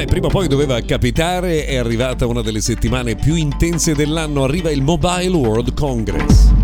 Beh, prima o poi doveva capitare, è arrivata una delle settimane più intense dell'anno, arriva il Mobile World Congress.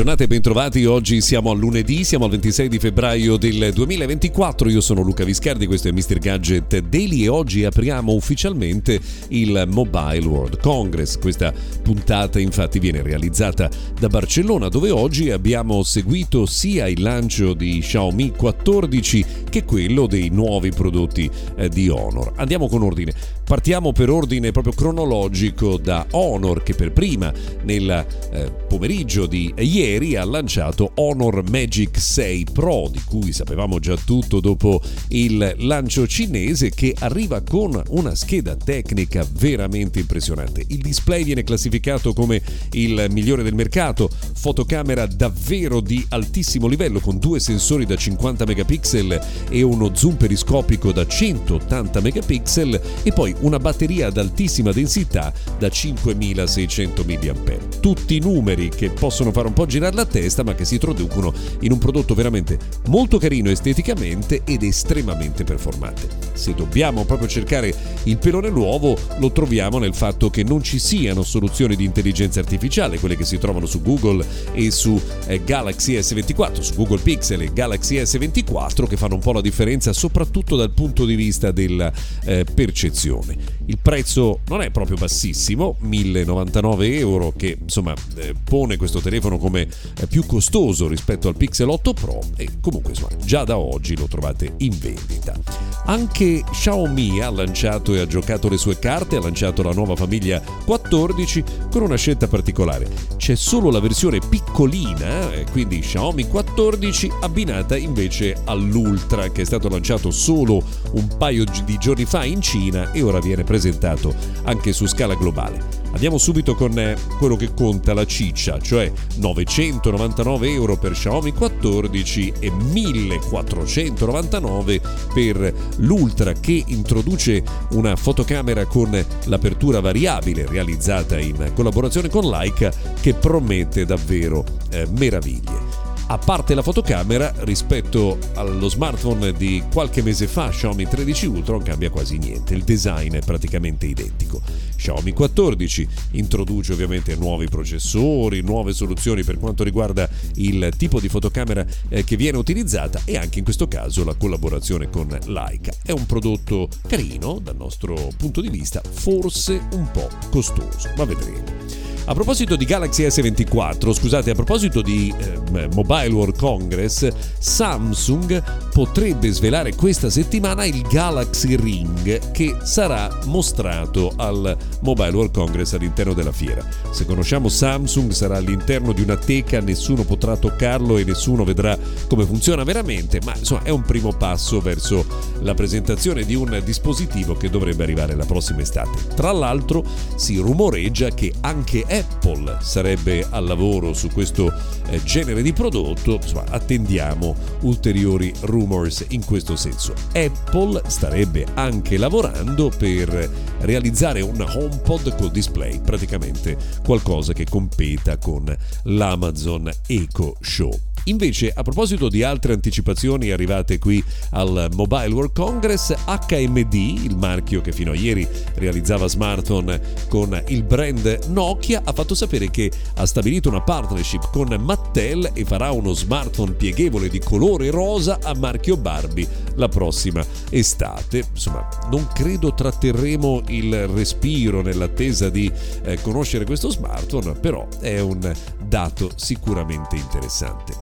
Giornata e bentrovati. Oggi siamo a lunedì, siamo al 26 di febbraio del 2024. Io sono Luca Viscardi, questo è Mr. Gadget Daily e oggi apriamo ufficialmente il Mobile World Congress. Questa puntata infatti viene realizzata da Barcellona dove oggi abbiamo seguito sia il lancio di Xiaomi 14 che quello dei nuovi prodotti eh, di Honor. Andiamo con ordine. Partiamo per ordine proprio cronologico da Honor che per prima nel eh, pomeriggio di ieri ieri ha lanciato Honor Magic 6 Pro, di cui sapevamo già tutto dopo il lancio cinese, che arriva con una scheda tecnica veramente impressionante. Il display viene classificato come il migliore del mercato, fotocamera davvero di altissimo livello con due sensori da 50 megapixel e uno zoom periscopico da 180 megapixel e poi una batteria ad altissima densità da 5600 mAh. Tutti numeri che possono fare un po' girare la testa ma che si traducono in un prodotto veramente molto carino esteticamente ed estremamente performante. Se dobbiamo proprio cercare il pelone nuovo lo troviamo nel fatto che non ci siano soluzioni di intelligenza artificiale, quelle che si trovano su Google e su eh, Galaxy S24, su Google Pixel e Galaxy S24 che fanno un po' la differenza soprattutto dal punto di vista della eh, percezione. Il prezzo non è proprio bassissimo, 1099 euro che insomma eh, pone questo telefono come più costoso rispetto al Pixel 8 Pro e comunque insomma, già da oggi lo trovate in vendita. Anche Xiaomi ha lanciato e ha giocato le sue carte, ha lanciato la nuova famiglia 14 con una scelta particolare. C'è solo la versione piccolina, eh, quindi Xiaomi 14 abbinata invece all'Ultra che è stato lanciato solo un paio di giorni fa in Cina e ora viene presentato anche su scala globale. Andiamo subito con eh, quello che conta la ciccia, cioè 999 euro per Xiaomi 14 e 1499 per l'Ultra che introduce una fotocamera con l'apertura variabile realizzata in collaborazione con Leica che promette davvero eh, meraviglie a parte la fotocamera rispetto allo smartphone di qualche mese fa Xiaomi 13 Ultra non cambia quasi niente, il design è praticamente identico. Xiaomi 14 introduce ovviamente nuovi processori, nuove soluzioni per quanto riguarda il tipo di fotocamera eh, che viene utilizzata e anche in questo caso la collaborazione con Leica. È un prodotto carino dal nostro punto di vista, forse un po' costoso, ma vedremo. A proposito di Galaxy S24, scusate, a proposito di eh, Mobile World Congress, Samsung potrebbe svelare questa settimana il Galaxy Ring che sarà mostrato al Mobile World Congress all'interno della fiera. Se conosciamo Samsung sarà all'interno di una teca, nessuno potrà toccarlo e nessuno vedrà come funziona veramente, ma insomma è un primo passo verso la presentazione di un dispositivo che dovrebbe arrivare la prossima estate. Tra l'altro si rumoreggia che anche Apple sarebbe al lavoro su questo eh, genere di prodotto, insomma attendiamo ulteriori rumors in questo senso. Apple starebbe anche lavorando per realizzare un HomePod col display, praticamente qualcosa che competa con l'Amazon Echo Show. Invece, a proposito di altre anticipazioni arrivate qui al Mobile World Congress, HMD, il marchio che fino a ieri realizzava smartphone con il brand Nokia, ha fatto sapere che ha stabilito una partnership con Mattel e farà uno smartphone pieghevole di colore rosa a marchio Barbie la prossima estate. Insomma, non credo tratterremo il respiro nell'attesa di eh, conoscere questo smartphone, però è un dato sicuramente interessante.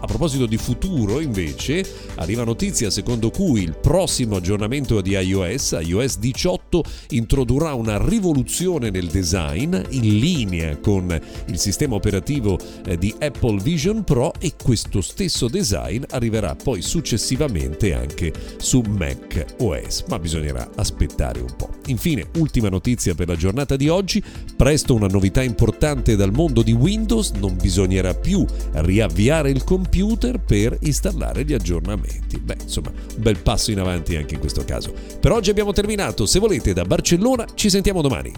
A proposito di futuro, invece, arriva notizia secondo cui il prossimo aggiornamento di iOS, iOS 18, introdurrà una rivoluzione nel design in linea con il sistema operativo eh, di Apple Vision Pro e questo stesso design arriverà poi successivamente anche su Mac OS, ma bisognerà aspettare un po'. Infine, ultima notizia per la giornata di oggi, presto una novità importante dal mondo di Windows, non bisognerà più riavviare il computer computer per installare gli aggiornamenti. Beh, insomma, un bel passo in avanti anche in questo caso. Per oggi abbiamo terminato, se volete da Barcellona ci sentiamo domani.